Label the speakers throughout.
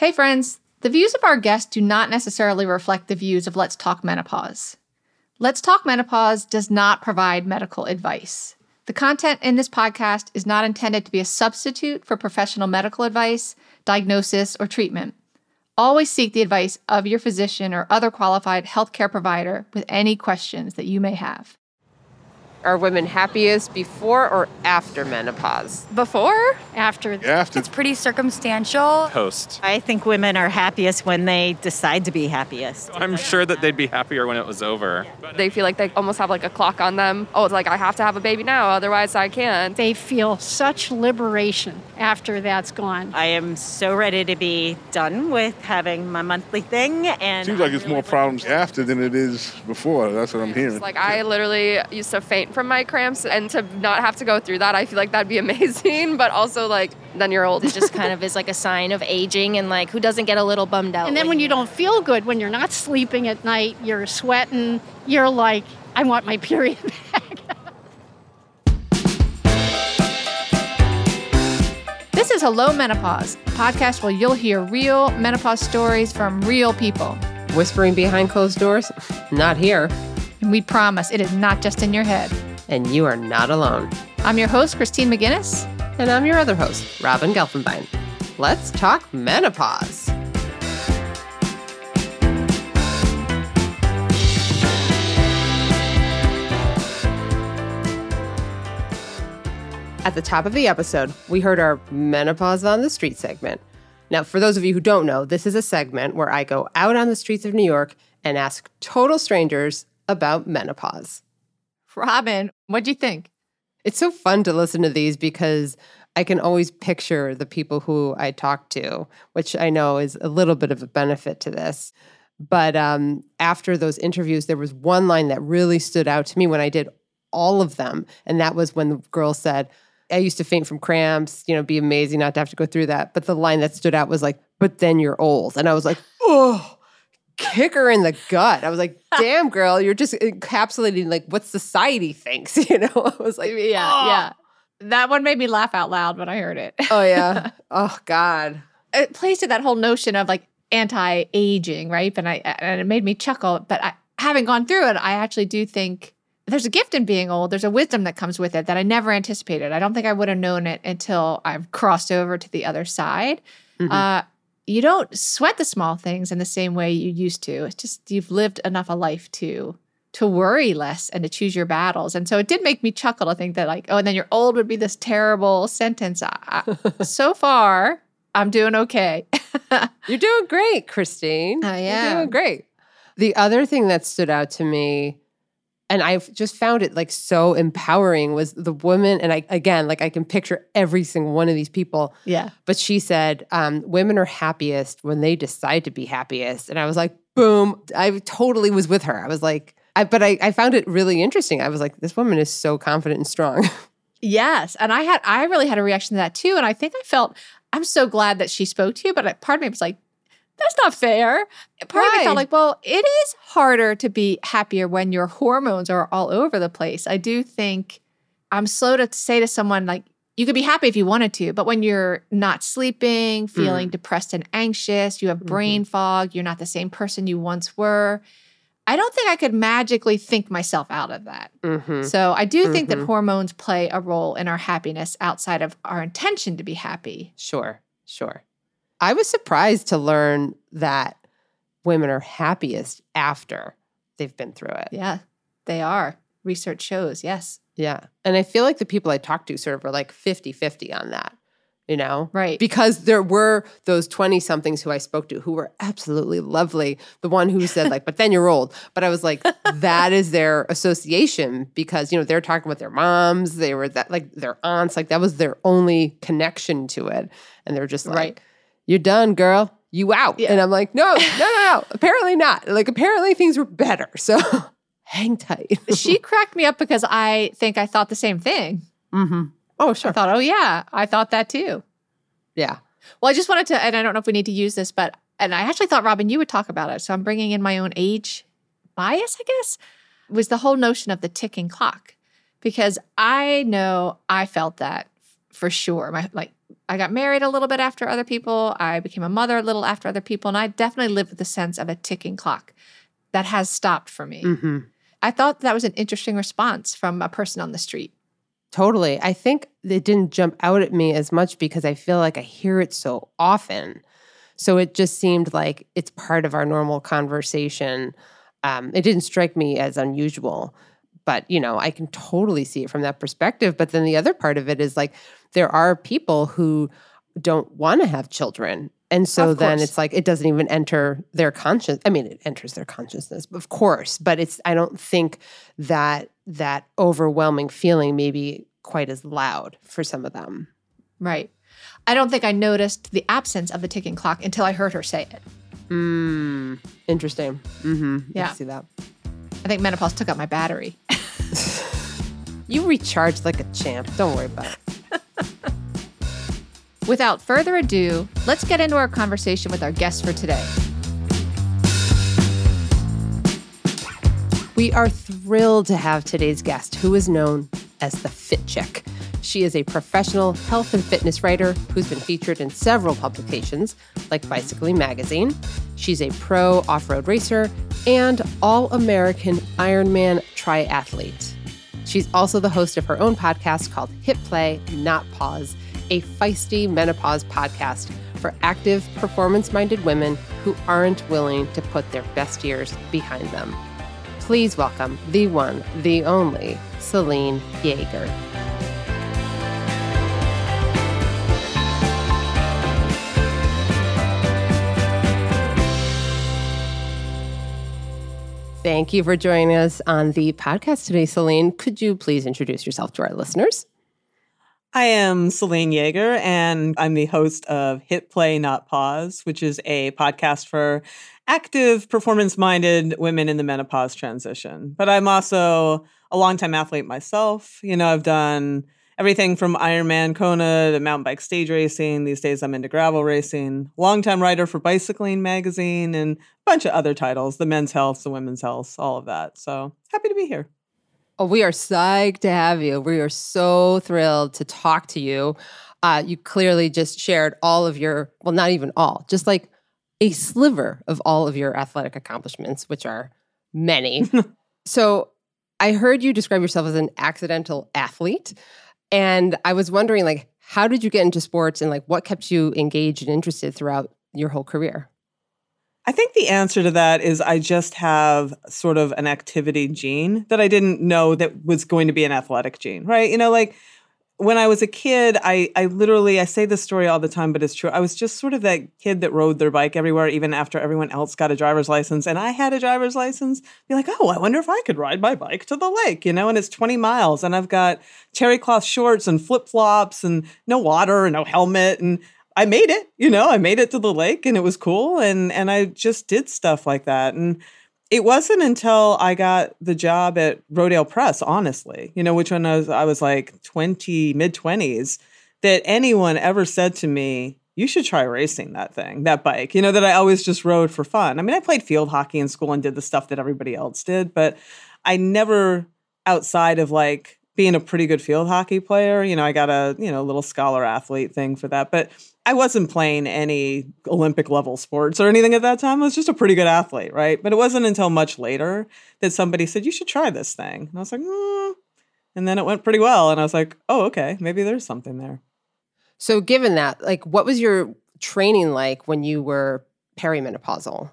Speaker 1: Hey, friends. The views of our guests do not necessarily reflect the views of Let's Talk Menopause. Let's Talk Menopause does not provide medical advice. The content in this podcast is not intended to be a substitute for professional medical advice, diagnosis, or treatment. Always seek the advice of your physician or other qualified healthcare provider with any questions that you may have.
Speaker 2: Are women happiest before or after menopause?
Speaker 3: Before?
Speaker 4: After.
Speaker 5: After.
Speaker 3: It's pretty circumstantial.
Speaker 6: Post.
Speaker 4: I think women are happiest when they decide to be happiest.
Speaker 6: I'm sure that they'd be happier when it was over.
Speaker 2: They feel like they almost have like a clock on them. Oh, it's like I have to have a baby now, otherwise I can't.
Speaker 7: They feel such liberation after that's gone.
Speaker 4: I am so ready to be done with having my monthly thing and
Speaker 5: Seems like
Speaker 4: I'm
Speaker 5: it's
Speaker 4: really
Speaker 5: more problems after than it is before. That's what I'm hearing.
Speaker 2: It's like I literally used to faint from my cramps, and to not have to go through that, I feel like that'd be amazing. But also, like, then you're old.
Speaker 8: It just kind of is like a sign of aging and like who doesn't get a little bummed out.
Speaker 7: And then when you don't feel good, when you're not sleeping at night, you're sweating, you're like, I want my period back.
Speaker 1: This is Hello Menopause, a podcast where you'll hear real menopause stories from real people.
Speaker 2: Whispering behind closed doors? Not here.
Speaker 1: And we promise it is not just in your head.
Speaker 2: And you are not alone.
Speaker 1: I'm your host, Christine McGinnis.
Speaker 2: And I'm your other host, Robin Gelfenbien. Let's talk menopause. At the top of the episode, we heard our Menopause on the Street segment. Now, for those of you who don't know, this is a segment where I go out on the streets of New York and ask total strangers about menopause.
Speaker 1: Robin, what do you think?
Speaker 2: It's so fun to listen to these because I can always picture the people who I talk to, which I know is a little bit of a benefit to this. But um, after those interviews, there was one line that really stood out to me when I did all of them. And that was when the girl said, I used to faint from cramps, you know, be amazing not to have to go through that. But the line that stood out was like, but then you're old. And I was like, oh, kick her in the gut. I was like, damn, girl, you're just encapsulating like what society thinks, you know? I was like,
Speaker 1: Yeah,
Speaker 2: "Oh."
Speaker 1: yeah. That one made me laugh out loud when I heard it.
Speaker 2: Oh, yeah. oh, God.
Speaker 1: it plays to that whole notion of like anti-aging, right? And I and it made me chuckle. But I, having gone through it, I actually do think there's a gift in being old. There's a wisdom that comes with it that I never anticipated. I don't think I would have known it until I've crossed over to the other side.
Speaker 2: Mhm.
Speaker 1: Uh, you don't sweat the small things in the same way you used to. It's just you've lived enough a life to to worry less and to choose your battles. And so it did make me chuckle to think that like, oh, and then you're old would be this terrible sentence. I, so far, I'm doing okay.
Speaker 2: You're doing great, Christine.
Speaker 1: I
Speaker 2: You're
Speaker 1: am.
Speaker 2: doing great. The other thing that stood out to me, and I've just found it like so empowering, was the woman. And I, again, like I can picture every single one of these people.
Speaker 1: yeah.
Speaker 2: But she said, um, women are happiest when they decide to be happiest. And I was like, boom. I totally was with her. I was like, I, but I, I found it really interesting. I was like, this woman is so confident and strong.
Speaker 1: Yes. And I had, I really had a reaction to that too. And I think I felt, I'm so glad that she spoke to you, but I- part of me was like, that's not fair. Part of me
Speaker 2: Why?
Speaker 1: felt like, well, it is harder to be happier when your hormones are all over the place. I do think I'm slow to say to someone, like, you could be happy if you wanted to, but when you're not sleeping, feeling depressed and anxious, you have brain fog, you're not the same person you once were. I don't think I could magically think myself out of that.
Speaker 2: Mhm.
Speaker 1: So I do think that
Speaker 2: Mhm.
Speaker 1: hormones play a role in our happiness outside of our intention to be happy.
Speaker 2: Sure, sure. I was surprised to learn that women are happiest after they've been through it.
Speaker 1: Yeah, they are. Research shows, yes.
Speaker 2: Yeah. And I feel like the people I talked to sort of were like 50 50 on that, you know?
Speaker 1: Right.
Speaker 2: Because there were those 20 somethings who I spoke to who were absolutely lovely. The one who said, like, but then you're old. But I was like, that is their association because, you know, they're talking with their moms, they were that, like, their aunts, like, that was their only connection to it. And they're just like,
Speaker 1: Right.
Speaker 2: You're done, girl. You out.
Speaker 1: Yeah.
Speaker 2: And I'm like, no, no, no, no. apparently not. Like, apparently things were better. So hang tight.
Speaker 1: she cracked me up because I think I thought the same thing.
Speaker 2: mm-hmm. Oh, sure.
Speaker 1: I thought, oh, yeah, I thought that too.
Speaker 2: Yeah.
Speaker 1: Well, I just wanted to, and I don't know if we need to use this, but, and I actually thought, Robin, you would talk about it. So I'm bringing in my own age bias, I guess, was the whole notion of the ticking clock. Because I know I felt that for sure. My, like, I got married a little bit after other people. I became a mother a little after other people. And I definitely lived with the sense of a ticking clock that has stopped for me.
Speaker 2: Mm-hmm.
Speaker 1: I thought that was an interesting response from a person on the street.
Speaker 2: Totally. I think it didn't jump out at me as much because I feel like I hear it so often. So it just seemed like it's part of our normal conversation. Um, it didn't strike me as unusual, but you know, I can totally see it from that perspective. But then the other part of it is like there are people who don't want to have children. And so then it's like it doesn't even enter their conscious. I mean, it enters their consciousness, of course, but it's I don't think that that overwhelming feeling maybe quite as loud for some of them.
Speaker 1: Right. I don't think I noticed the absence of the ticking clock until I heard her say it.
Speaker 2: Mm, interesting. Mm-hmm. I
Speaker 1: Yeah.
Speaker 2: can see that.
Speaker 1: I think menopause took out my battery.
Speaker 2: You recharge like a champ. Don't worry about it.
Speaker 1: Without further ado, let's get into our conversation with our guest for today.
Speaker 2: We are thrilled to have today's guest, who is known as the Fit Chick. She is a professional health and fitness writer who's been featured in several publications like Bicycling Magazine. She's a pro off road racer and all American Ironman triathlete. She's also the host of her own podcast called Hit Play, Not Pause, a feisty menopause podcast for active, performance minded women who aren't willing to put their best years behind them. Please welcome the one, the only, Selene Yeager. Thank you for joining us on the podcast today, Selene. Could you please introduce yourself to our listeners?
Speaker 9: I am Selene Yeager, and I'm the host of Hit Play Not Pause, which is a podcast for active, performance minded women in the menopause transition. But I'm also a longtime athlete myself. You know, I've done everything from Ironman Kona to mountain bike stage racing. These days I'm into gravel racing. Longtime writer for Bicycling Magazine and a bunch of other titles the men's health, the women's health, all of that. So happy to be here.
Speaker 2: Oh, we are psyched to have you. We are so thrilled to talk to you. Uh, you clearly just shared all of your, well, not even all, just like a sliver of all of your athletic accomplishments, which are many. so I heard you describe yourself as an accidental athlete. And I was wondering, like, how did you get into sports and like what kept you engaged and interested throughout your whole career?
Speaker 9: I think the answer to that is I just have sort of an activity gene that I didn't know that was going to be an athletic gene, right? You know, like when I was a kid, I I literally I say this story all the time, but it's true. I was just sort of that kid that rode their bike everywhere, even after everyone else got a driver's license, and I had a driver's license. Be like, oh, I wonder if I could ride my bike to the lake, you know? And it's twenty miles, and I've got terry cloth shorts and flip flops, and no water, and no helmet, and I made it, you know, I made it to the lake and it was cool and and I just did stuff like that and it wasn't until I got the job at Rodale Press, honestly, you know, which when I was I was like 20, mid 20s, that anyone ever said to me, you should try racing that thing, that bike, you know, that I always just rode for fun. I mean, I played field hockey in school and did the stuff that everybody else did, but I never outside of like being a pretty good field hockey player, you know, I got a, you know, little scholar athlete thing for that, but I wasn't playing any Olympic level sports or anything at that time. I was just a pretty good athlete, right? But it wasn't until much later that somebody said, You should try this thing. And I was like, mm. And then it went pretty well. And I was like, Oh, okay, maybe there's something there.
Speaker 2: So, given that, like, what was your training like when you were perimenopausal?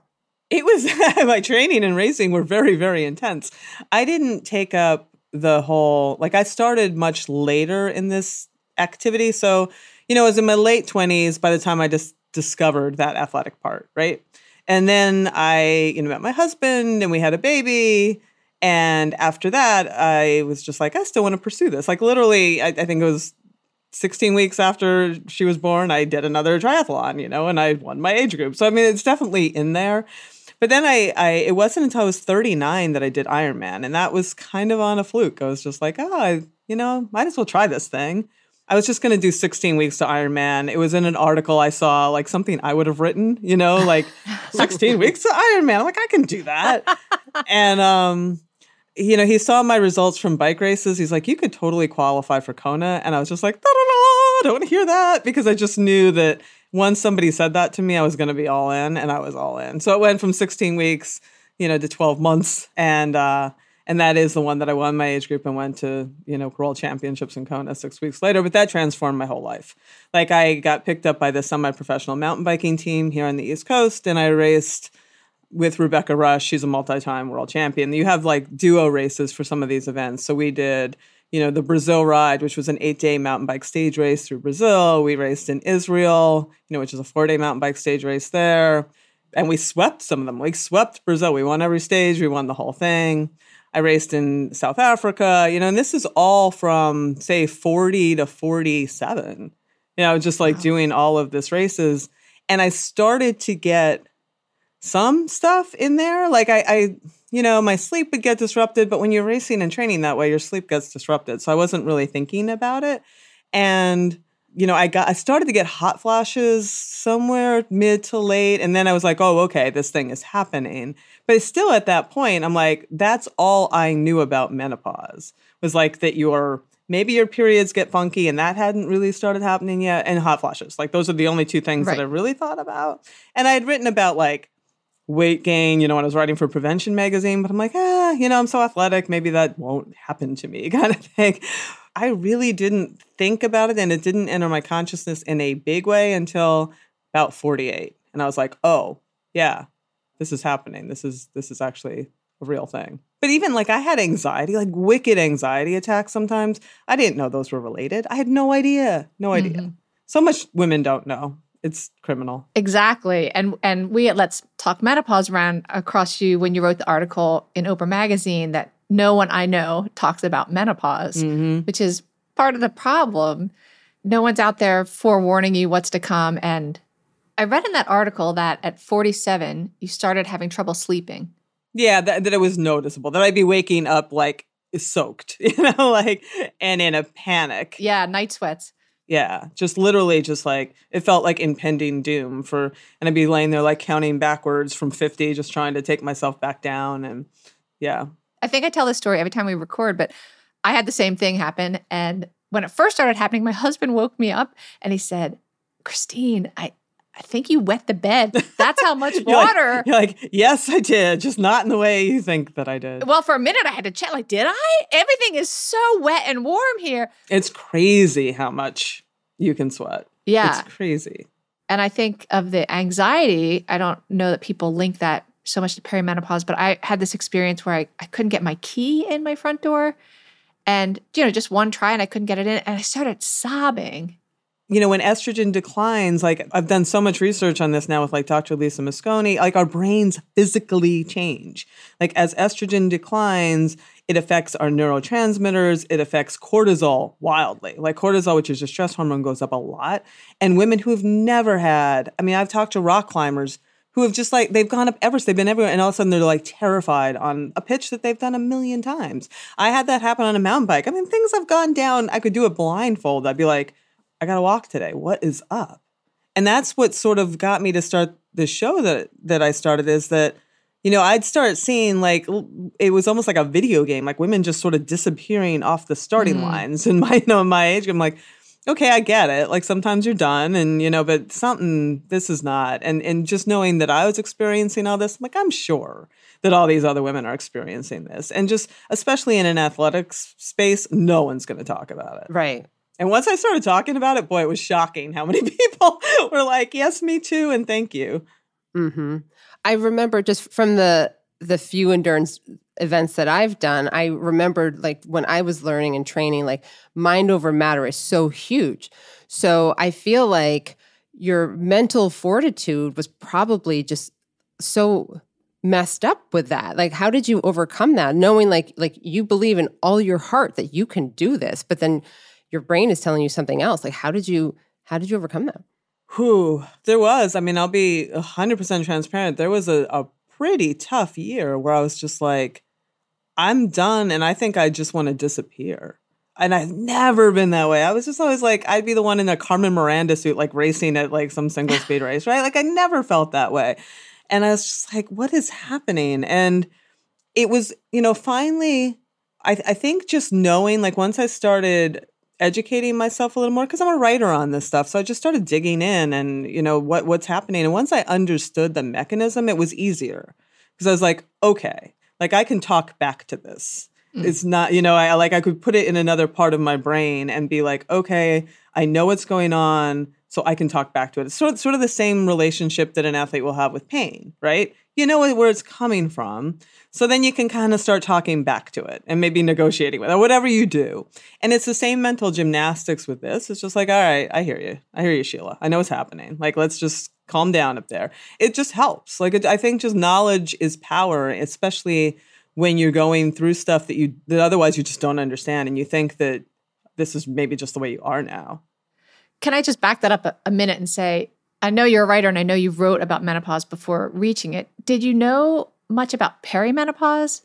Speaker 9: It was my training and racing were very, very intense. I didn't take up the whole, like, I started much later in this activity. So, you know, I was in my late 20s by the time I just discovered that athletic part, right? And then I, you know, met my husband and we had a baby. And after that, I was just like, I still want to pursue this. Like, literally, I, I think it was 16 weeks after she was born, I did another triathlon, you know, and I won my age group. So, I mean, it's definitely in there. But then I, I, it wasn't until I was 39 that I did Ironman. And that was kind of on a fluke. I was just like, oh, I, you know, might as well try this thing. I was just going to do 16 weeks to Iron Man. It was in an article I saw, like something I would have written, you know, like 16 weeks to Ironman. I'm like, I can do that. and, um, you know, he saw my results from bike races. He's like, you could totally qualify for Kona. And I was just like, oh, don't hear that because I just knew that once somebody said that to me, I was going to be all in, and I was all in. So it went from 16 weeks, you know, to 12 months, and uh, and that is the one that I won my age group and went to you know world championships in Kona six weeks later. But that transformed my whole life. Like I got picked up by the semi-professional mountain biking team here on the East Coast, and I raced with Rebecca Rusch. She's a multi-time world champion. You have like duo races for some of these events. So we did you know, the Brazil ride, which was an eight day mountain bike stage race through Brazil. We raced in Israel, you know, which is a four day mountain bike stage race there. And we swept some of them. We swept Brazil. We won every stage, we won the whole thing. I raced in South Africa, you know, and this is all from say 40 to 47. You know, just like wow. doing all of this races. And I started to get some stuff in there. Like I, I you know, my sleep would get disrupted. But when you're racing and training that way, your sleep gets disrupted. So I wasn't really thinking about it. And, you know, I got, I started to get hot flashes somewhere mid to late. And then I was like, oh, okay, this thing is happening. But still at that point, I'm like, that's all I knew about menopause was like that your, maybe your periods get funky and that hadn't really started happening yet and hot flashes like those are the only two things right. that i really thought about and i had written about like weight gain, you know, when I was writing for Prevention magazine, but I'm like, ah, you know, I'm so athletic, maybe that won't happen to me, kind of thing. I really didn't think about it and it didn't enter my consciousness in a big way until about 48. And I was like, oh, yeah, this is happening. This is this is actually a real thing. But even like I had anxiety, like wicked anxiety attacks sometimes. I didn't know those were related. I had no idea. No idea. Mm-hmm. So much women don't know it's criminal.
Speaker 1: Exactly. And and we at Let's Talk Menopause ran across you when you wrote the article in Oprah magazine that no one I know talks about menopause, mm-hmm. which is part of the problem. No one's out there forewarning you what's to come. And I read in that article that at 47, you started having trouble sleeping.
Speaker 9: Yeah, that, that it was noticeable, that I'd be waking up like soaked, you know, like, and in a panic.
Speaker 1: Yeah, night sweats.
Speaker 9: Yeah, just literally just like it felt like impending doom for and I'd be laying there like counting backwards from 50 just trying to take myself back down and yeah.
Speaker 1: I think I tell this story every time we record, but I had the same thing happen and when it first started happening, my husband woke me up and he said, "Christine, I I think you wet the bed. That's how much
Speaker 9: you're
Speaker 1: water.
Speaker 9: Like, you're like, yes, I did, just not in the way you think that I did.
Speaker 1: Well, for a minute, I had to check. Like, did I? Everything is so wet and warm here.
Speaker 9: It's crazy how much you can sweat.
Speaker 1: Yeah,
Speaker 9: it's crazy.
Speaker 1: And I think of the anxiety. I don't know that people link that so much to perimenopause, but I had this experience where I, I couldn't get my key in my front door. And, you know, just one try and I couldn't get it in. And I started sobbing
Speaker 9: you know, when estrogen declines, like I've done so much research on this now with like Dr. Lisa Mosconi, like our brains physically change. Like as estrogen declines, it affects our neurotransmitters, it affects cortisol wildly. Like cortisol, which is a stress hormone, goes up a lot. And women who have never had, I mean, I've talked to rock climbers who have just like they've gone up Everest, they've been everywhere, and all of a sudden they're like terrified on a pitch that they've done a million times. I had that happen on a mountain bike. I mean, things have gone down. I could do a blindfold. I'd be like, I got to walk today. What is up? And that's what sort of got me to start the show that that I started is that you know, I'd start seeing like it was almost like a video game, like women just sort of disappearing off the starting mm-hmm. lines. And my, you know, my age, I'm like, okay, I get it. Like sometimes you're done, and you know, but something this is not. And and just knowing that I was experiencing all this, I'm like, I'm sure that all these other women are experiencing this, and just especially in an athletics space, no one's going to talk about it,
Speaker 2: right?
Speaker 9: And once I started talking about it, boy, it was shocking how many people were like, "Yes, me too," and thank you.
Speaker 2: Mm-hmm. I remember just from the the few endurance events that I've done, I remembered like when I was learning and training, like mind over matter is so huge. So I feel like your mental fortitude was probably just so messed up with that. Like how did you overcome that? Knowing like like you believe in all your heart that you can do this, but then your brain is telling you something else. Like how did you how did you overcome that?
Speaker 9: Who there was. I mean, I'll be hundred percent transparent. There was a, a pretty tough year where I was just like, I'm done, and I think I just want to disappear. And I've never been that way. I was just always like, I'd be the one in a Carmen Miranda suit, like racing at like some single speed race, right? Like I never felt that way. And I was just like, what is happening? And it was, you know, finally, I, I think just knowing, like once I started educating myself a little more because I'm a writer on this stuff. So I just started digging in and you know what what's happening. And once I understood the mechanism, it was easier because I was like, okay, like I can talk back to this. Mm. It's not, you know, I like I could put it in another part of my brain and be like, okay, I know what's going on, so I can talk back to it. It's sort of, sort of the same relationship that an athlete will have with pain, right? You know where it's coming from. So then you can kind of start talking back to it and maybe negotiating with it, or whatever you do. And it's the same mental gymnastics with this. It's just like, all right, I hear you. I hear you, Sheila. I know what's happening. Like, let's just calm down up there. It just helps. Like, it, I think just knowledge is power, especially when you're going through stuff that you that otherwise you just don't understand and you think that this is maybe just the way you are now.
Speaker 1: Can I just back that up a, a minute and say, I know you're a writer and I know you wrote about menopause before reaching it. Did you know much about perimenopause?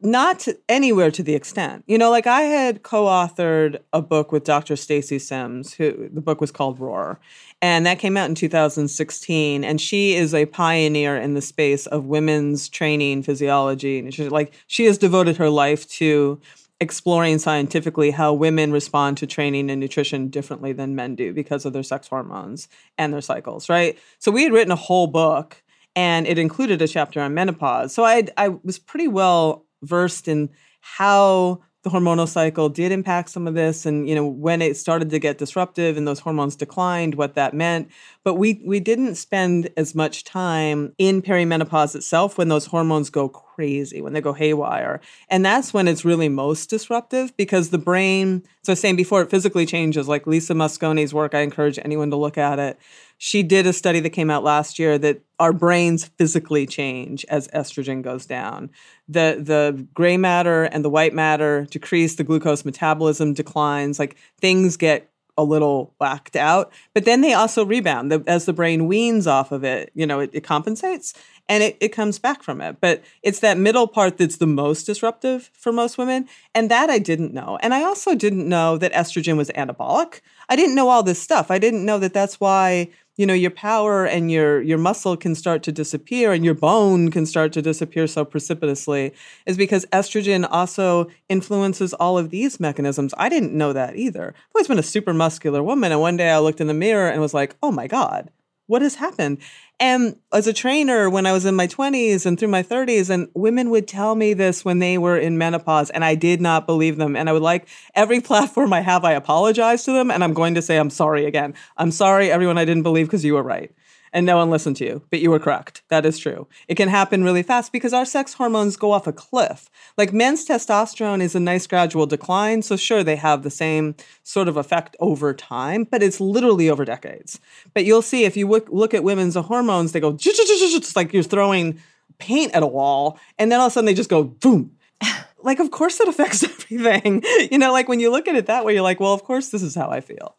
Speaker 9: Not anywhere to the extent. You know, like I had co-authored a book with Dr. Stacy Sims, who the book was called Roar. And that came out in 2016. And she is a pioneer in the space of women's training physiology. And she's like she has devoted her life to exploring scientifically how women respond to training and nutrition differently than men do because of their sex hormones and their cycles, right? So we had written a whole book and it included a chapter on menopause. So I I was pretty well versed in how the hormonal cycle did impact some of this and you know when it started to get disruptive and those hormones declined what that meant. But we we didn't spend as much time in perimenopause itself when those hormones go crazy when they go haywire. And that's when it's really most disruptive because the brain so I saying before it physically changes. Like Lisa Mosconi's work I encourage anyone to look at it she did a study that came out last year that our brains physically change as estrogen goes down. The the gray matter and the white matter decrease, the glucose metabolism declines, like things get a little whacked out, but then they also rebound. The, as the brain weans off of it, you know, it, it compensates and it, it comes back from it. But it's that middle part that's the most disruptive for most women. And that I didn't know. And I also didn't know that estrogen was anabolic. I didn't know all this stuff. I didn't know that that's why you know your power and your your muscle can start to disappear and your bone can start to disappear so precipitously is because estrogen also influences all of these mechanisms. I didn't know that either. I've always been a super muscular woman and one day i looked in the mirror and was like oh my god what has happened and as a trainer, when I was in my 20s and through my 30s, and women would tell me this when they were in menopause, and I did not believe them. And I would like every platform I have, I apologize to them, and I'm going to say I'm sorry again. I'm sorry, everyone I didn't believe because you were right and no one listened to you. But you were mm-hmm. correct. That is true. It can happen really fast because our sex hormones go off a cliff. Like men's testosterone is a nice gradual decline. So, sure, they have the same sort of effect over time, but it's literally over decades. But you'll see if you look at women's hormones, they go just like you're throwing paint at a wall, and then all of a sudden they just go boom. like, of course, it affects everything. you know, like when you look at it that way, you're like, well, of course, this is how I feel.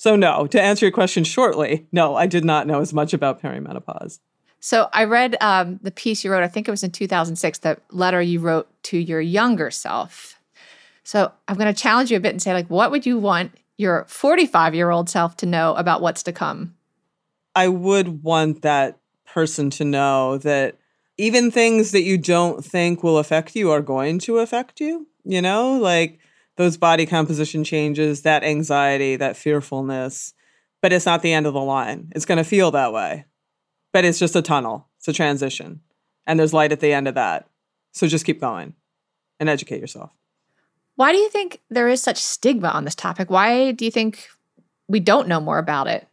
Speaker 9: So, no, to answer your question shortly, no, I did not know as much about perimenopause.
Speaker 1: So, I read um, the piece you wrote, I think it was in 2006, the letter you wrote to your younger self. So, I'm going to challenge you a bit and say, like, what would you want your 45 year old self to know about what's to come?
Speaker 9: I would want that person to know that even things that you don't think will affect you are going to affect you. You know, like those body composition changes, that anxiety, that fearfulness. But it's not the end of the line. It's going to feel that way. But it's just a tunnel, it's a transition. And there's light at the end of that. So just keep going and educate yourself.
Speaker 1: Why do you think there is such stigma on this topic? Why do you think we don't know more about it?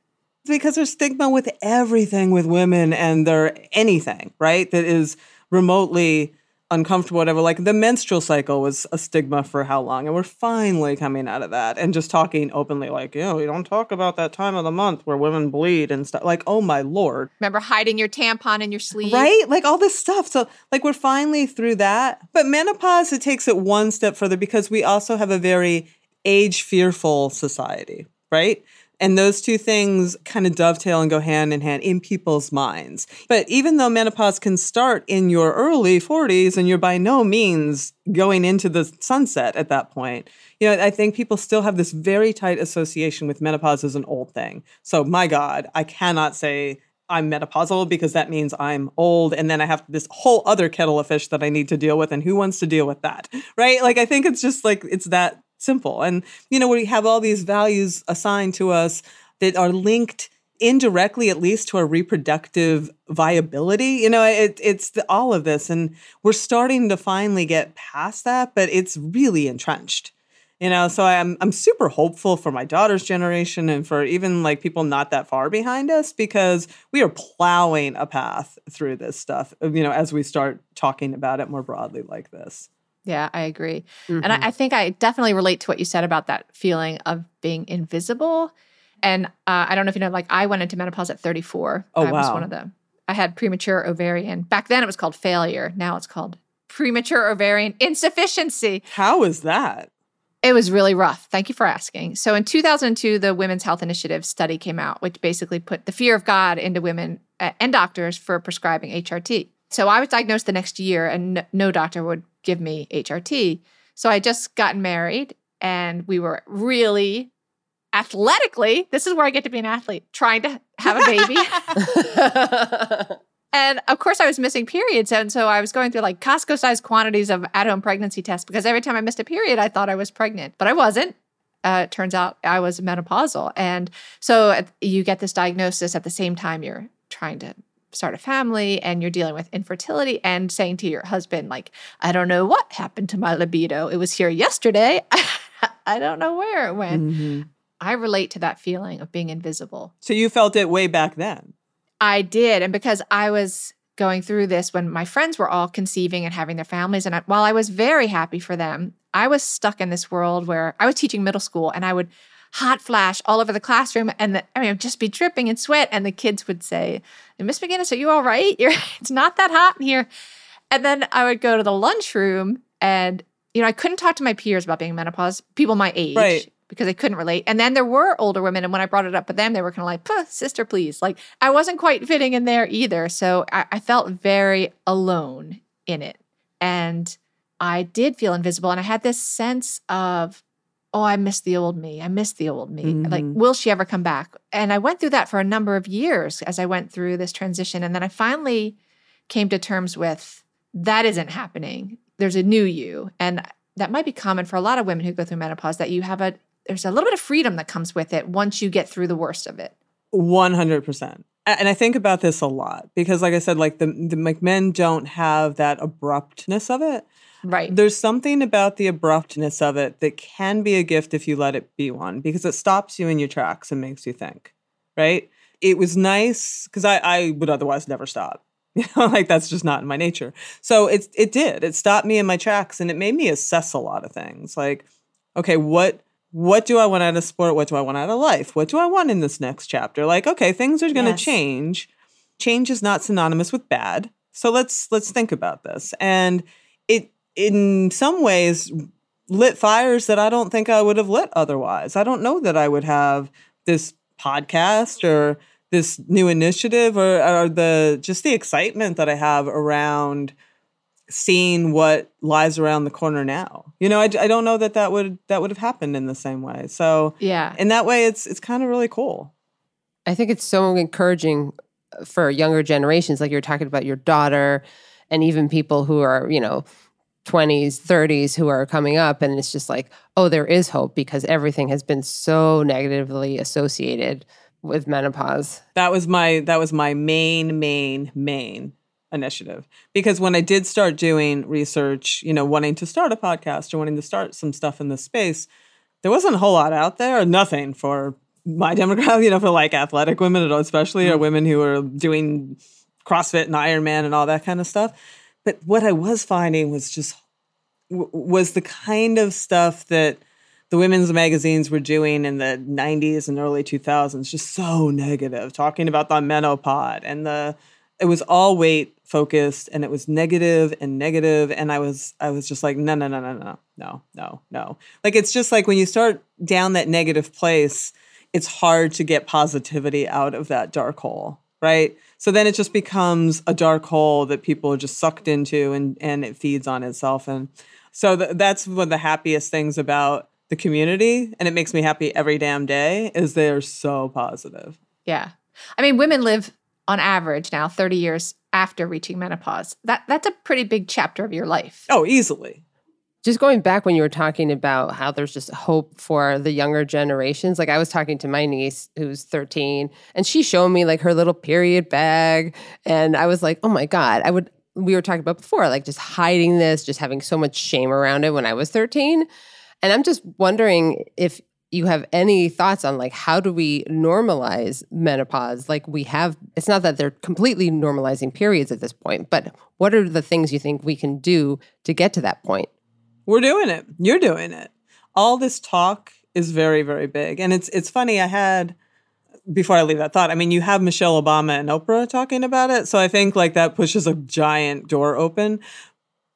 Speaker 9: Because there's stigma with everything with women and their anything, right? That is remotely uncomfortable, whatever. Like the menstrual cycle was a stigma for how long? And we're finally coming out of that and just talking openly, like, you know, we don't talk about that time of the month where women bleed and stuff. Like, oh my lord.
Speaker 1: Remember hiding your tampon in your sleeve?
Speaker 9: Right? Like all this stuff. So, like, we're finally through that. But menopause, it takes it one step further because we also have a very age fearful society, right? And those two things kind of dovetail and go hand in hand in people's minds. But even though menopause can start in your early 40s and you're by no means going into the sunset at that point, you know, I think people still have this very tight association with menopause as an old thing. So, my God, I cannot say I'm menopausal because that means I'm old and then I have this whole other kettle of fish that I need to deal with and who wants to deal with that? Right? Like I think it's just like it's that simple. And, you know, we have all these values assigned to us that are linked indirectly at least to our reproductive viability. You know it, it's the, all of this. And we're starting to finally get past that but it's really entrenched. You know so i'm i'm super hopeful for my daughter's generation and for even like people not that far behind us because we are plowing a path through this stuff you know as we start talking about it more broadly like this
Speaker 1: Yeah, I agree.
Speaker 2: Mm-hmm.
Speaker 1: And I, I think I definitely relate to what you said about that feeling of being invisible. And uh, I don't know if you know, like I went into menopause at 34.
Speaker 9: Oh,
Speaker 1: I was one of them. I had premature ovarian. Back then it was called failure. Now it's called premature ovarian insufficiency.
Speaker 9: how is that
Speaker 1: It was really rough. Thank you for asking. So in 2002, the Women's Health Initiative study came out, which basically put the fear of God into women uh, and doctors for prescribing HRT. So I was diagnosed the next year, and no, doctor would give me HRT. So I just gotten married, and we were really athletically. This is where I get to be an athlete, trying to have a baby. And of course, I was missing periods. And so I was going through like Costco sized quantities of at home pregnancy tests because every time I missed a period, I thought I was pregnant, but I wasn't. Uh, it turns out I was menopausal. And so you get this diagnosis at the same time you're trying to start a family and you're dealing with infertility and saying to your husband, like, I don't know what happened to my libido. It was here yesterday. I don't know where it went.
Speaker 9: Mhm.
Speaker 1: I relate to that feeling of being invisible.
Speaker 9: so you felt it way back then
Speaker 1: I did. And because I was going through this when my friends were all conceiving and having their families, and I, while I was very happy for them, I was stuck in this world where I was teaching middle school and I would hot flash all over the classroom and the, I mean, I'd just be dripping in sweat. And the kids would say, Miss McGinnis, are you all right? You're, it's not that hot in here. And then I would go to the lunchroom and, you know, I couldn't talk to my peers about being menopause, people my age.
Speaker 9: Right.
Speaker 1: Because they couldn't relate. And then there were older women. And when I brought it up with them, they were kind of like, "Puh, sister, please. Like, I wasn't quite fitting in there either. So I, I felt very alone in it. And I did feel invisible. And I had this sense of, oh, I miss the old me. I miss the old me. Like,
Speaker 9: Mhm.
Speaker 1: will she ever come back? And I went through that for a number of years as I went through this transition. And then I finally came to terms with that isn't happening. There's a new you. And that might be common for a lot of women who go through menopause that you have a, there's a little bit of freedom that comes with it once you get through the worst of it.
Speaker 9: 100%. And I think about this a lot because, like I said, like the, the like men don't have that abruptness of it.
Speaker 1: Right.
Speaker 9: There's something about the abruptness of it that can be a gift if you let it be one because it stops you in your tracks and makes you think, right? It was nice because I, I would otherwise never stop. You know, like that's just not in my nature. So it it did. It stopped me in my tracks and it made me assess a lot of things. Like, okay, what what do I want out of sport? What do I want out of life? What do I want in this next chapter? Like, okay, things are going to
Speaker 1: Yes.
Speaker 9: change. Change is not synonymous with bad. So let's let's think about this. And in some ways lit fires that I don't think I would have lit otherwise. I don't know that I would have this podcast or this new initiative or, or the just the excitement that I have around seeing what lies around the corner now. You know, I, I don't know that that would that would have happened in the same way. So
Speaker 1: Yeah.
Speaker 9: in that way, it's it's kind of really cool.
Speaker 2: I think it's so encouraging for younger generations, like you're talking about your daughter, and even people who are, you know, 20s, 30s who are coming up. And it's just like, oh, there is hope because everything has been so negatively associated with menopause.
Speaker 9: That was my that was my main main main initiative because when I did start doing research, you know, wanting to start a podcast or wanting to start some stuff in this space, there wasn't a whole lot out there, nothing for my demographic, you know, for like athletic women, at all, especially or mm-hmm. women who are doing CrossFit and Ironman and all that kind of stuff. But what I was finding was just was the kind of stuff that the women's magazines were doing in the 90s and early 2000s just so negative talking about the menopause and the it was all weight focused and it was negative and negative and i was i was just like no no no no no no no no. Like it's just like when you start down that negative place it's hard to get positivity out of that dark hole right so then it just becomes a dark hole that people are just sucked into and and it feeds on itself and so th- that's one of the happiest things about the community and it makes me happy every damn day is they're so positive
Speaker 1: Yeah. I mean, women live on average now 30 years after reaching menopause. That that's a pretty big chapter of your life.
Speaker 9: oh easily
Speaker 2: Just going back when you were talking about how there's just hope for the younger generations. Like I was talking to my niece who's 13 and she showed me like her little period bag. And I was like, oh my God, I would, we were talking about before, like just hiding this, just having so much shame around it when I was 13. And I'm just wondering if you have any thoughts on like how do we normalize menopause like we have it's not that they're completely normalizing periods at this point but what are the things you think we can do to get to that point
Speaker 9: We're doing it. You're doing it. All this talk is very, very big. And it's it's funny, I had before I leave that thought, I mean, you have Michelle Obama and Oprah talking about it. So I think like that pushes a giant door open.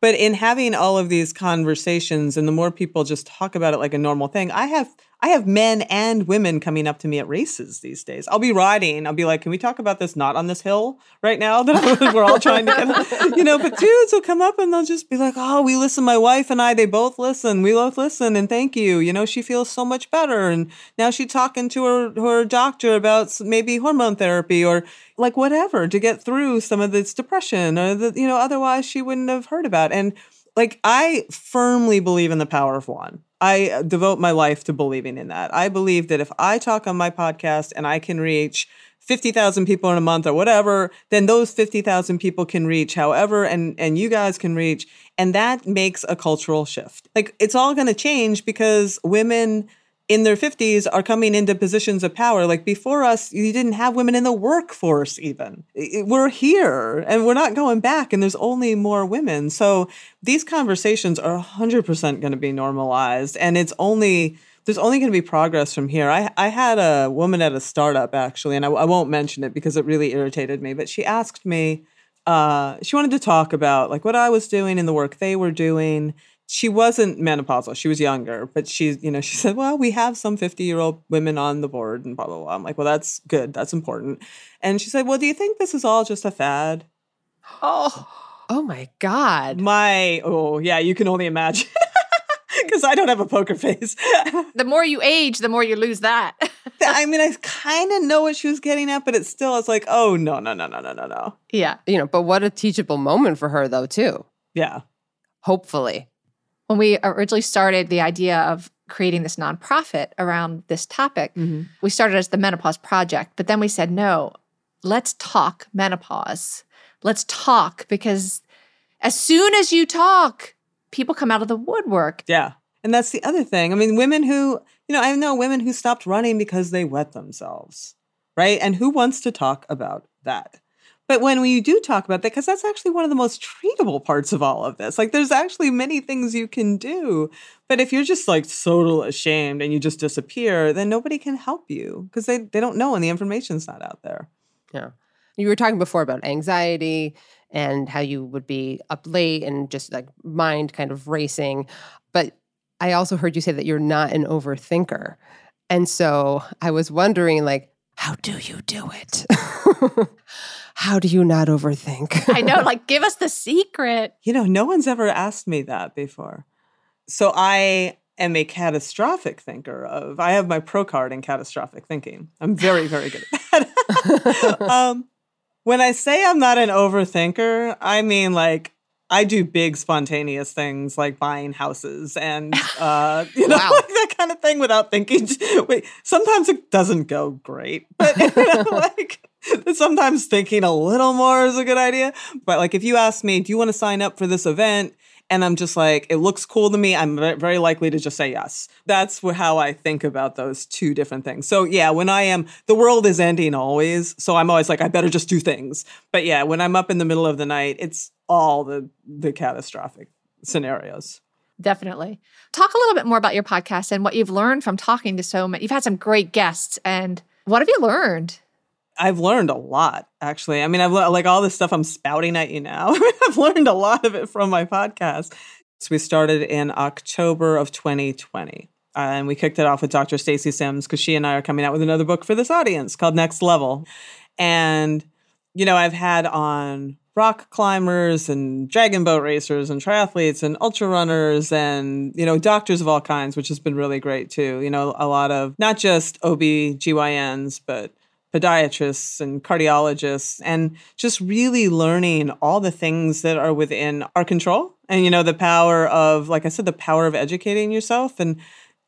Speaker 9: But in having all of these conversations and the more people just talk about it like a normal thing, I have I have men and women coming up to me at races these days. I'll be riding. I'll be like, "Can we talk about this not on this hill right now that we're all trying to get?" You know, but dudes will come up and they'll just be like, "Oh, we listen. My wife and I, they both listen. We both listen, and thank you. You know, she feels so much better, and now she's talking to her her doctor about maybe hormone therapy or like whatever to get through some of this depression or the you know otherwise she wouldn't have heard about." And like I firmly believe in the power of one. I uh, devote my life to believing in that. I believe that if I talk on my podcast and I can reach 50,000 people in a month or whatever, then those 50,000 people can reach however and and you guys can reach and that makes a cultural shift. Like it's all going to change because women in their 50s are coming into positions of power. Like before us, you didn't have women in the workforce even. We're here and we're not going back, and there's only more women. So these conversations are 100% going to be normalized. And it's only, there's only going to be progress from here. I, I had a woman at a startup actually, and I, I won't mention it because it really irritated me, but she asked me, uh, she wanted to talk about like what I was doing and the work they were doing she wasn't menopausal. She was younger, but she, you know, she said, "Well, we have some fifty-year-old women on the board, and blah blah blah." I'm like, "Well, that's good. That's important." And she said, "Well, do you think this is all just a fad?"
Speaker 2: oh oh my god
Speaker 9: My, oh yeah, you can only imagine because I don't have a poker face.
Speaker 1: The more you age, the more you lose that.
Speaker 9: I mean, I kind of know what she was getting at, but it's still, it's like, oh no, no, no, no, no, no, no.
Speaker 1: yeah.
Speaker 2: you know but what a teachable moment for her though too
Speaker 9: Yeah,
Speaker 2: hopefully
Speaker 1: When we originally started the idea of creating this nonprofit around this topic, mm-hmm. we started as the Menopause Project, but then we said, no, let's talk menopause. Let's talk because as soon as you talk, people come out of the woodwork.
Speaker 9: yeah. And that's the other thing. I mean, women who, you know, I know women who stopped running because they wet themselves, right? And who wants to talk about that? But when we do talk about that, because that's actually one of the most treatable parts of all of this. Like, there's actually many things you can do. But if you're just like so ashamed and you just disappear, then nobody can help you because they, they don't know and the information's not out there.
Speaker 2: Yeah. You were talking before about anxiety and how you would be up late and just like mind kind of racing. But I also heard you say that you're not an overthinker. And so I was wondering, like, how do you do it? how do you not overthink?
Speaker 1: I know, like, give us the secret.
Speaker 9: You know, no one's ever asked me that before. So I am a catastrophic thinker of I have my pro card in catastrophic thinking. I'm very, very good at that. um, when I say I'm not an overthinker, I mean like I do big spontaneous things like buying houses and uh, you know
Speaker 2: Wow.
Speaker 9: like that kind of thing without thinking. Wait, sometimes it doesn't go great, but you know, like sometimes thinking a little more is a good idea. But like if you ask me, do you want to sign up for this event? And I'm just like, it looks cool to me. I'm very likely to just say yes. That's how I think about those two different things. So, yeah, when I am, the world is ending always. So I'm always like, I better just do things. But yeah, when I'm up in the middle of the night, it's all the, the catastrophic scenarios.
Speaker 1: Definitely. Talk a little bit more about your podcast and what you've learned from talking to so many. You've had some great guests, and what have you learned?
Speaker 9: I've learned a lot, actually. I mean, I've le- like all this stuff I'm spouting at you now. I've learned a lot of it from my podcast. So we started in October of 2020. uh, and we kicked it off with Dr. Stacy Sims because she and I are coming out with another book for this audience called Next Level. And, you know, I've had on rock climbers and dragon boat racers and triathletes and ultra runners and, you know, doctors of all kinds, which has been really great too. You know, a lot of not just OB-GYNs, but podiatrists and cardiologists and just really learning all the things that are within our control And you know, the power of like I said the power of educating yourself and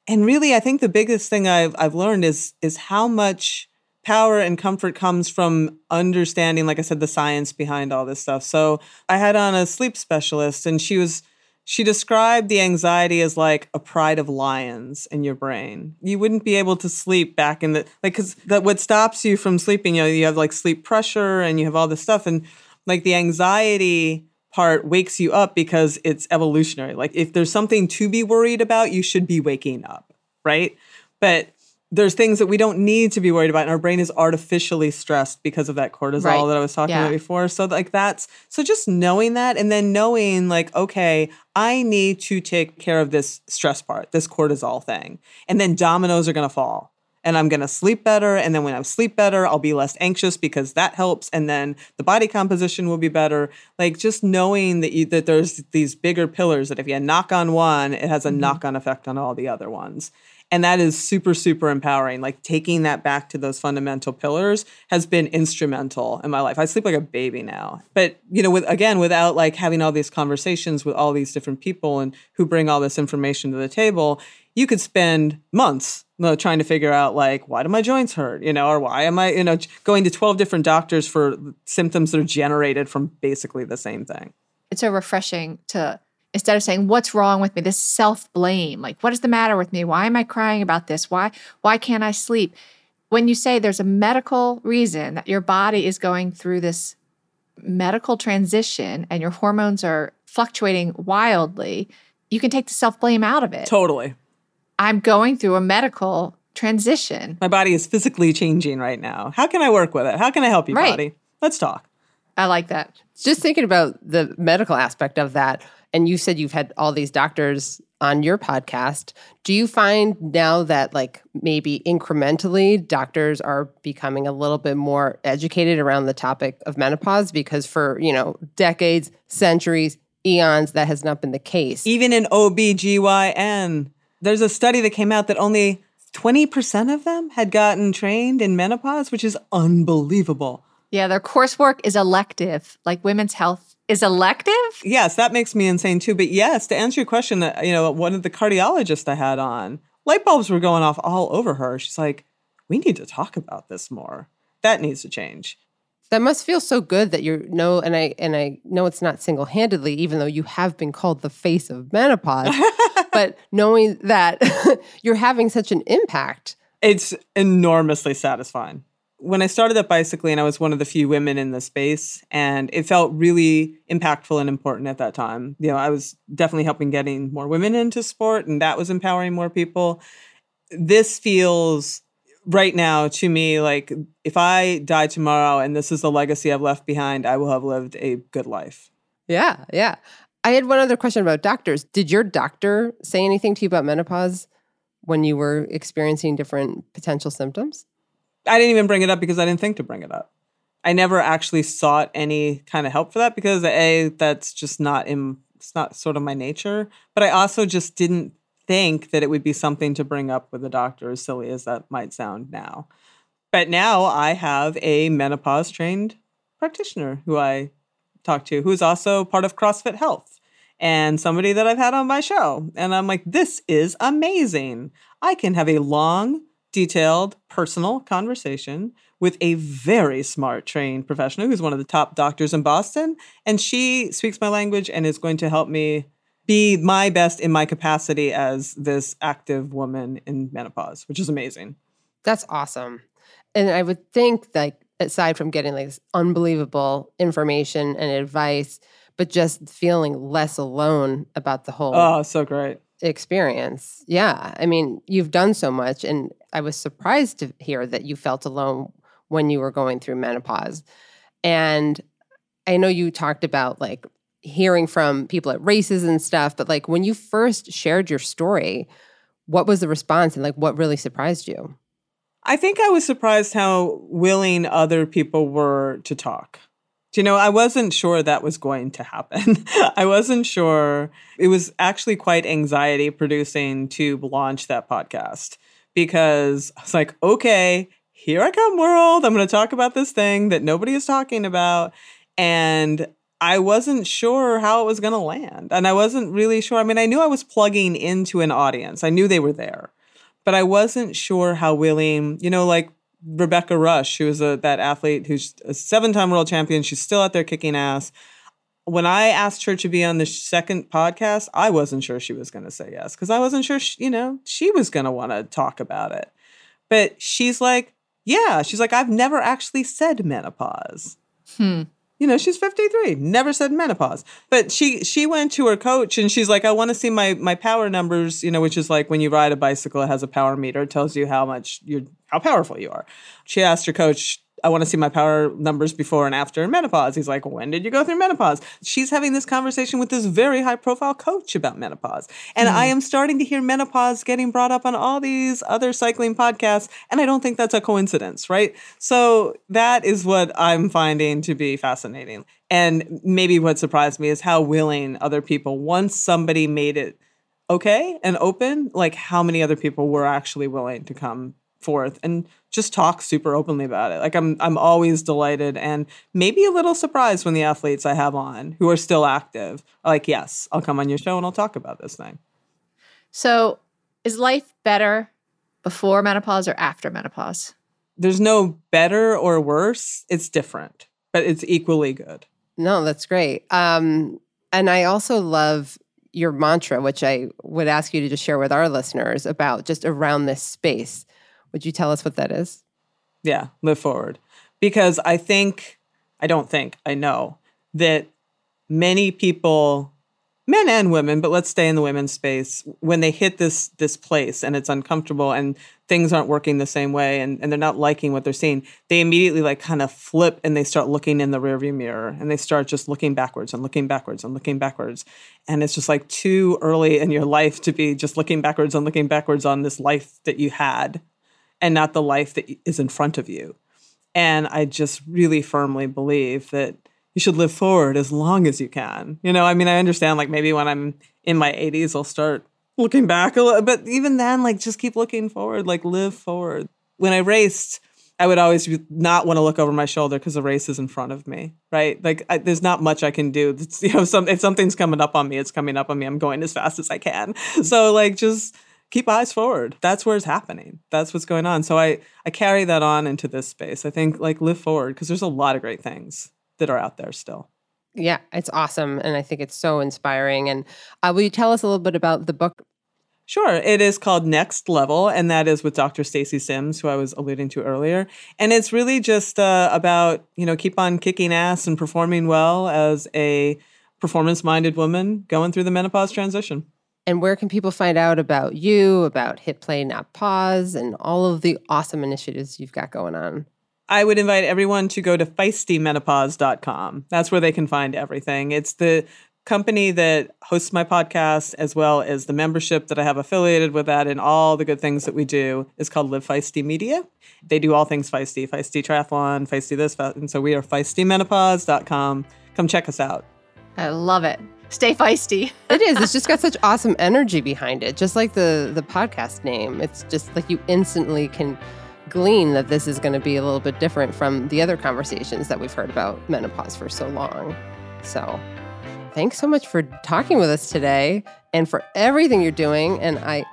Speaker 9: and really I think the biggest thing I've I've learned is is how much power and comfort comes from understanding like I said the science behind all this stuff. So, I had on a sleep specialist and she was she described the anxiety as like a pride of lions in your brain. You wouldn't be able to sleep back in the like because that what stops you from sleeping. You know, you have like sleep pressure and you have all this stuff, and like the anxiety part wakes you up because it's evolutionary. Like if there's something to be worried about, you should be waking up, right? But there's things that we don't need to be worried about and our brain is artificially stressed because of that cortisol
Speaker 1: Right.
Speaker 9: that I was talking
Speaker 1: Yeah.
Speaker 9: about before. So like that's so just knowing that and then knowing like okay, I need to take care of this stress part, this cortisol thing. And then dominoes are going to fall. And I'm going to sleep better and then when I sleep better, I'll be less anxious because that helps and then the body composition will be better. Like just knowing that you that there's these bigger pillars that if you knock on one, it has a mm-hmm. knock-on effect on all the other ones. And that is super, super empowering. Like taking that back to those fundamental pillars has been instrumental in my life. I sleep like a baby now. But, you know, with again, without like having all these conversations with all these different people and who bring all this information to the table, you could spend months you know, trying to figure out like why do my joints hurt you know or why am i you know going to 12 different doctors for symptoms that are generated from basically the same thing
Speaker 1: it's so refreshing to instead of saying what's wrong with me? This self-blame. Like what is the matter with me? Why am i crying about this? Why why can't i sleep? When you say there's a medical reason that your body is going through this medical transition and your hormones are fluctuating wildly you can take the self-blame out of it.
Speaker 9: Totally.
Speaker 1: I'm going through a medical transition.
Speaker 9: My body is physically changing right now. How can i work with it? How can i help you
Speaker 1: Right.
Speaker 9: body? Let's talk.
Speaker 1: I like that.
Speaker 2: Just thinking about the medical aspect of that, and you said you've had all these doctors on your podcast. Do you find now that, like, maybe incrementally, doctors are becoming a little bit more educated around the topic of menopause? Because for, you know, decades, centuries, eons, that has not been the case.
Speaker 9: even in OBGYN, there's a study that came out that only 20% of them had gotten trained in menopause, which is unbelievable.
Speaker 1: yeah their coursework is elective like women's health is elective
Speaker 9: Yes, that makes me insane too. But yes, to answer your question, uh, you know, one of the cardiologists I had on, light bulbs were going off all over her. She's like, we need to talk about this more. That needs to change.
Speaker 2: That must feel so good that you know, and I and I know it's not single handedly, even though you have been called the face of menopause. but knowing that you're having such an impact,
Speaker 9: It's enormously satisfying. When I started at Bicycling, I was one of the few women in the space, and it felt really impactful and important at that time. You know, I was definitely helping getting more women into sport, and that was empowering more people. This feels right now to me like if I die tomorrow and this is the legacy I've left behind, I will have lived a good life.
Speaker 2: yeah, yeah. I had one other question about doctors. Did your doctor say anything to you about menopause when you were experiencing different potential symptoms?
Speaker 9: I didn't even bring it up because I didn't think to bring it up. I never actually sought any kind of help for that because a that's just not in it's not sort of my nature. But I also just didn't think that it would be something to bring up with a doctor, as silly as that might sound now. But now I have a menopause trained practitioner who I talk to, who's also part of CrossFit Health and somebody that I've had on my show. And I'm like, this is amazing. I can have a long, detailed, personal conversation with a very smart, trained professional who's one of the top doctors in Boston. And she speaks my language and is going to help me be my best in my capacity as this active woman in menopause, which is amazing.
Speaker 2: That's awesome. And I would think like aside from getting like this unbelievable information and advice, but just feeling less alone about the whole
Speaker 9: Oh, so great.
Speaker 2: Experience. Yeah. I mean, you've done so much. And I was surprised to hear that you felt alone when you were going through menopause. And I know you talked about like hearing from people at races and stuff, but like when you first shared your story, what was the response and like what really surprised you?
Speaker 9: I think I was surprised how willing other people were to talk. Do You know, I wasn't sure that was going to happen. I wasn't sure. It was actually quite anxiety producing to launch that podcast because I was like, okay, here I come, world. I'm going to talk about this thing that nobody is talking about. And I wasn't sure how it was going to land. And I wasn't really sure. I mean, I knew I was plugging into an audience, I knew they were there, but I wasn't sure how willing, you know, like Rebecca Rusch, who was a, that athlete who's a seven time world champion. She's still out there kicking ass. When I asked her to be on the second podcast, I wasn't sure she was going to say yes because I wasn't sure, she, you know, she was going to want to talk about it. But she's like, yeah, she's like, I've never actually said menopause.
Speaker 1: Hmm.
Speaker 9: You know, she's 53, never said menopause. But she she went to her coach and she's like, I want to see my my power numbers, you know, which is like when you ride a bicycle, it has a power meter, it tells you how much you're how powerful you are. She asked her coach, I want to see my power numbers before and after menopause. He's like, When did you go through menopause? She's having this conversation with this very high profile coach about menopause. And I hmm. am starting to hear menopause getting brought up on all these other cycling podcasts. And I don't think that's a coincidence, right? So that is what I'm finding to be fascinating. And maybe what surprised me is how willing other people, once somebody made it okay and open, like how many other people were actually willing to come forth and just talk super openly about it. Like I'm I'm always delighted and maybe a little surprised when the athletes I have on who are still active are like, yes, I'll come on your show and I'll talk about this thing.
Speaker 1: So, is life better before menopause or after menopause?
Speaker 9: There's no better or worse. It's different, but it's equally good.
Speaker 2: No, that's great. Um, and I also love your mantra, which I would ask you to just share with our listeners about just around this space. Would you tell us what that is?
Speaker 9: Yeah, live forward. Because I think, I don't think, I know that many people, men and women, but let's stay in the women's space, when they hit this this place and it's uncomfortable and things aren't working the same way and, and they're not liking what they're seeing, they immediately like kind of flip and they start looking in the rearview mirror and they start just looking backwards and looking backwards and looking backwards. And it's just like too early in your life to be just looking backwards and looking backwards on this life that you had and not the life that is in front of you. And I just really firmly believe that you should live forward as long as you can. You know, I mean, I understand like maybe when I'm in my 80s, I'll start looking back a little, but even then, like just keep looking forward, like live forward. When I raced, I would always not want to look over my shoulder because the race is in front of me, right? Like I, there's not much I can do. It's, you know, some, if something's coming up on me, it's coming up on me. I'm going as fast as I can. Mm-hmm. So like just keep eyes forward. That's where it's happening. That's what's going on. So I I carry that on into this space. I think like live forward because there's a lot of great things that are out there still.
Speaker 2: Yeah, it's awesome. And I think it's so inspiring. And uh, will you tell us a little bit about the book?
Speaker 9: Sure. It is called Next Level, and that is with Dr. Stacy Sims, who I was alluding to earlier. And it's really just uh, about, you know, keep on kicking ass and performing well as a performance minded woman going through the menopause transition.
Speaker 2: And where can people find out about you, about Hit Play Not Pause, and all of the awesome initiatives you've got going on?
Speaker 9: I would invite everyone to go to feistymenopause.com. That's where they can find everything. It's the company that hosts my podcast as well as the membership that I have affiliated with that and all the good things that we do is called Live Feisty Media. They do all things feisty, feisty triathlon, feisty this, and so we are feistymenopause.com. Come check us out.
Speaker 1: I love it. Stay feisty.
Speaker 2: it is. It's just got such awesome energy behind it. Just like the the podcast name. It's just like you instantly can glean that this is going to be a little bit different from the other conversations that we've heard about menopause for so long. So, thanks so much for talking with us today and for everything you're doing and I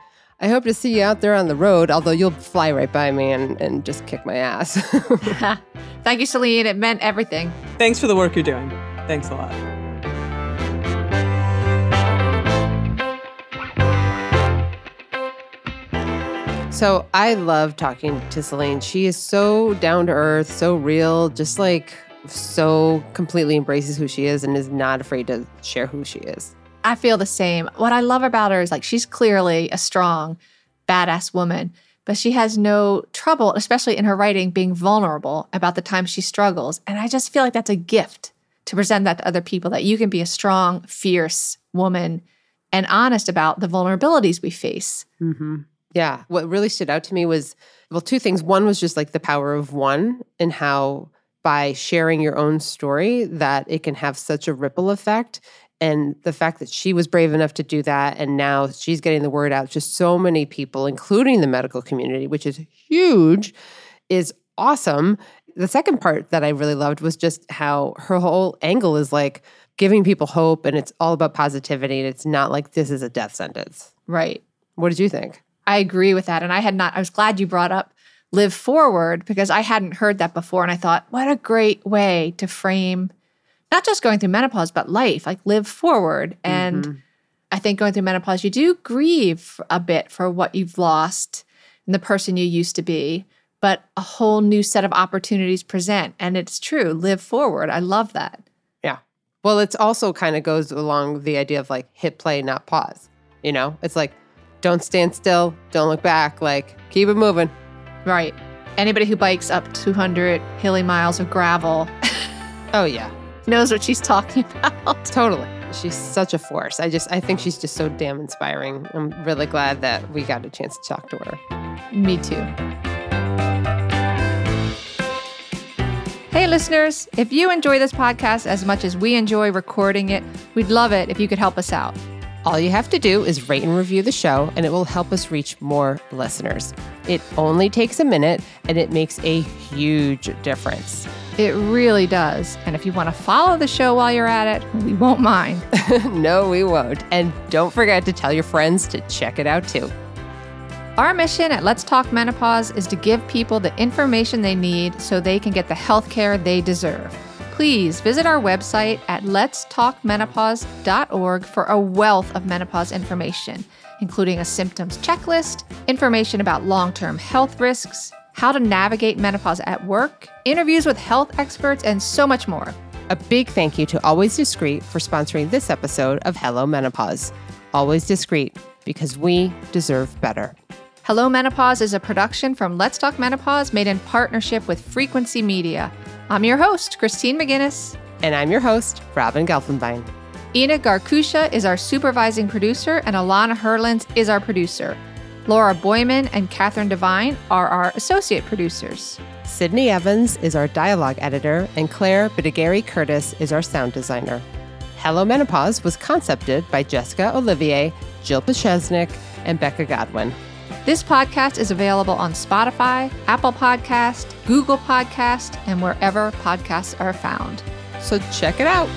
Speaker 2: I hope to see you out there on the road, although you'll fly right by me and, and just kick my ass.
Speaker 1: Thank you, Selene. It meant everything.
Speaker 9: Thanks for the work you're doing. Thanks a lot.
Speaker 2: So I love talking to Selene. She is so down to earth, so real, just like so completely embraces who she is and is not afraid to share who she is.
Speaker 1: I feel the same. What I love about her is like she's clearly a strong, badass woman, but she has no trouble, especially in her writing, being vulnerable about the times she struggles. And I just feel like that's a gift to present that to other people that you can be a strong, fierce woman and honest about the vulnerabilities we face.
Speaker 2: Mm-hmm. Yeah. What really stood out to me was, well, two things. One was just like the power of one and how by sharing your own story that it can have such a ripple effect and the fact that she was brave enough to do that and now she's getting the word out to so many people including the medical community which is huge is awesome The second part that I really loved was just how her whole angle is like giving people hope and it's all about positivity and it's not like this is a death sentence.
Speaker 1: Right.
Speaker 2: What did you think?
Speaker 1: I agree with that. And I had not, I was glad you brought up live forward because I hadn't heard that before. And I thought, what a great way to frame not just going through menopause, but life, like live forward. And
Speaker 2: Mhm.
Speaker 1: I think going through menopause, you do grieve a bit for what you've lost and the person you used to be, but a whole new set of opportunities present. And it's true, live forward. I love that.
Speaker 2: Yeah. Well, it's also kind of goes along the idea of like hit play, not pause. You know, it's like don't stand still, don't look back, like keep it moving.
Speaker 1: Right. Anybody who bikes up 200 hilly miles of gravel
Speaker 2: Oh, yeah.
Speaker 1: knows what she's talking about.
Speaker 2: Totally. She's such a force. I just, I think she's just so damn inspiring. I'm really glad that we got a chance to talk to her.
Speaker 1: Me too. Hey, listeners, if you enjoy this podcast as much as we enjoy recording it, we'd love it if you could help us out.
Speaker 2: All you have to do is rate and review the show, and it will help us reach more listeners. It only takes a minute, and it makes a huge difference.
Speaker 1: It really does. And if you want to follow the show while you're at it, we won't mind.
Speaker 2: no, we won't. And don't forget to tell your friends to check it out too.
Speaker 1: Our mission at Let's Talk Menopause is to give people the information they need so they can get the health care they deserve. Please visit our website at letstalkmenopause.org for a wealth of menopause information, including a symptoms checklist, information about long term health risks, how to navigate menopause at work, interviews with health experts, and so much more.
Speaker 2: A big thank you to Always Discreet for sponsoring this episode of Hello Menopause. Always Discreet, because we deserve better.
Speaker 1: Hello Menopause is a production from Let's Talk Menopause made in partnership with Frequency Media. I'm your host, Christine McGinnis.
Speaker 2: And I'm your host, Robin Gelfenbien.
Speaker 1: Ina Garkusha is our supervising producer, and Alana Herlins is our producer. Laura Boyman and Catherine Devine are our associate producers.
Speaker 2: Sydney Evans is our dialogue editor, and Claire Bidigary Curtis is our sound designer. Hello Menopause was concepted by Jessica Olivier, Jill Pachesnik, and Becca Godwin.
Speaker 1: This podcast is available on Spotify, Apple Podcast, Google Podcast, and wherever podcasts are found.
Speaker 2: So check it out.